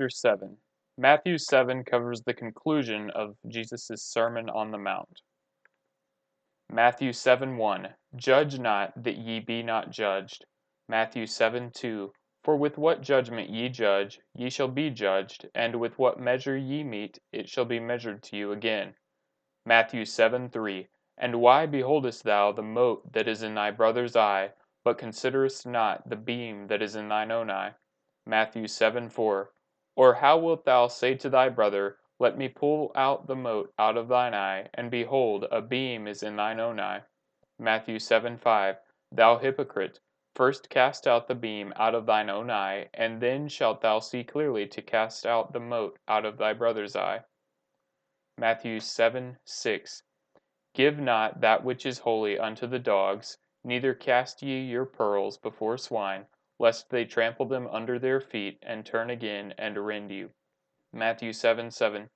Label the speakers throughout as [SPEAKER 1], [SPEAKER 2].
[SPEAKER 1] Chapter 7 Matthew 7 covers the conclusion of Jesus' Sermon on the Mount. Matthew 7 1 Judge not, that ye be not judged. Matthew 7 2 For with what judgment ye judge, ye shall be judged, and with what measure ye mete, it shall be measured to you again. Matthew 7 3 And why beholdest thou the mote that is in thy brother's eye, but considerest not the beam that is in thine own eye? Matthew 7 4. Or how wilt thou say to thy brother, Let me pull out the mote out of thine eye, and behold, a beam is in thine own eye? Matthew 7 5. Thou hypocrite, first cast out the beam out of thine own eye, and then shalt thou see clearly to cast out the mote out of thy brother's eye. Matthew 7 6. Give not that which is holy unto the dogs, neither cast ye your pearls before swine lest they trample them under their feet, and turn again and rend you. Matthew 7 7.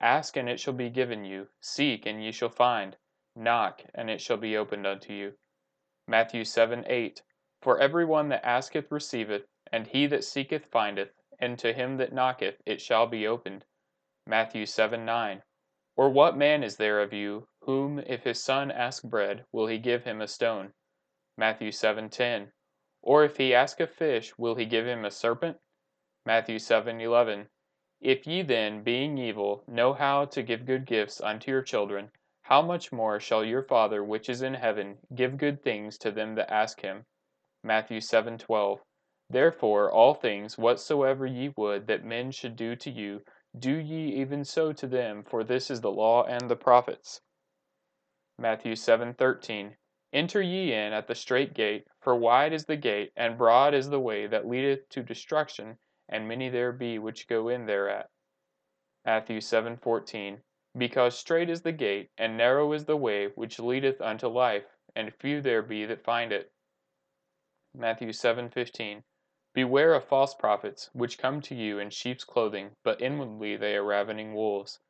[SPEAKER 1] Ask, and it shall be given you. Seek, and ye shall find. Knock, and it shall be opened unto you. Matthew 7 8. For every one that asketh receiveth, and he that seeketh findeth, and to him that knocketh it shall be opened. Matthew 7 9. Or what man is there of you, whom if his son ask bread, will he give him a stone? Matthew 7 10. Or if he ask a fish, will he give him a serpent? Matthew 7:11. If ye then, being evil, know how to give good gifts unto your children, how much more shall your Father which is in heaven give good things to them that ask him? Matthew 7:12. Therefore all things whatsoever ye would that men should do to you, do ye even so to them, for this is the law and the prophets. Matthew 7:13. Enter ye in at the strait gate, for wide is the gate, and broad is the way that leadeth to destruction, and many there be which go in thereat. Matthew 7:14 Because strait is the gate, and narrow is the way which leadeth unto life, and few there be that find it. Matthew 7:15 Beware of false prophets, which come to you in sheep's clothing, but inwardly they are ravening wolves.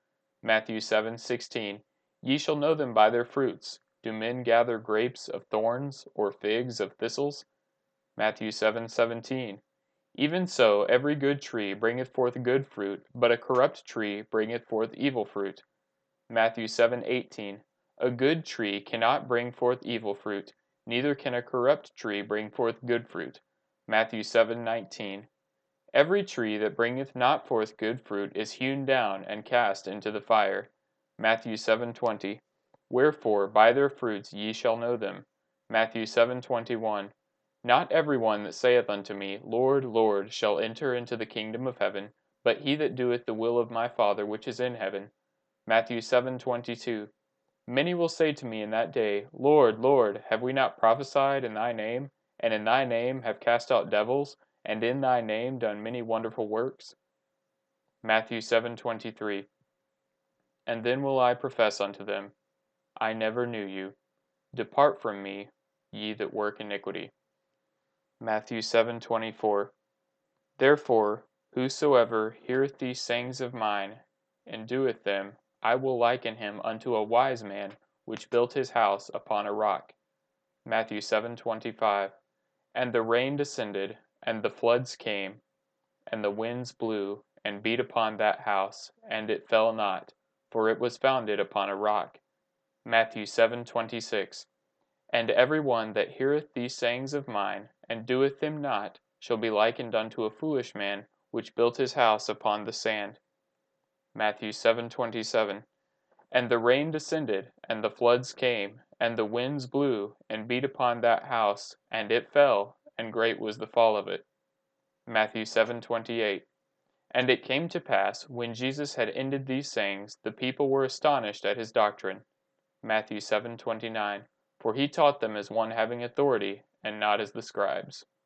[SPEAKER 1] Matthew 7:16 Ye shall know them by their fruits. Do men gather grapes of thorns, or figs of thistles? Matthew 7:17. Even so every good tree bringeth forth good fruit, but a corrupt tree bringeth forth evil fruit. Matthew 7:18. A good tree cannot bring forth evil fruit, neither can a corrupt tree bring forth good fruit. Matthew 7:19. Every tree that bringeth not forth good fruit is hewn down and cast into the fire. Matthew 7:20. Wherefore by their fruits ye shall know them. Matthew 7:21. Not every one that saith unto me, Lord, Lord, shall enter into the kingdom of heaven, but he that doeth the will of my Father which is in heaven. Matthew 7:22. Many will say to me in that day, Lord, Lord, have we not prophesied in thy name, and in thy name have cast out devils, and in thy name done many wonderful works? Matthew 7:23. And then will I profess unto them, I never knew you. Depart from me, ye that work iniquity. Matthew 7:24. Therefore, whosoever heareth these sayings of mine, and doeth them, I will liken him unto a wise man which built his house upon a rock. Matthew 7:25. And the rain descended, and the floods came, and the winds blew, and beat upon that house, and it fell not, for it was founded upon a rock. Matthew 7:26 And every one that heareth these sayings of mine, and doeth them not, shall be likened unto a foolish man, which built his house upon the sand. Matthew 7:27 And the rain descended, and the floods came, and the winds blew, and beat upon that house, and it fell, and great was the fall of it. Matthew 7:28 And it came to pass, when Jesus had ended these sayings, the people were astonished at his doctrine. Matthew 7:29 For he taught them as one having authority, and not as the scribes.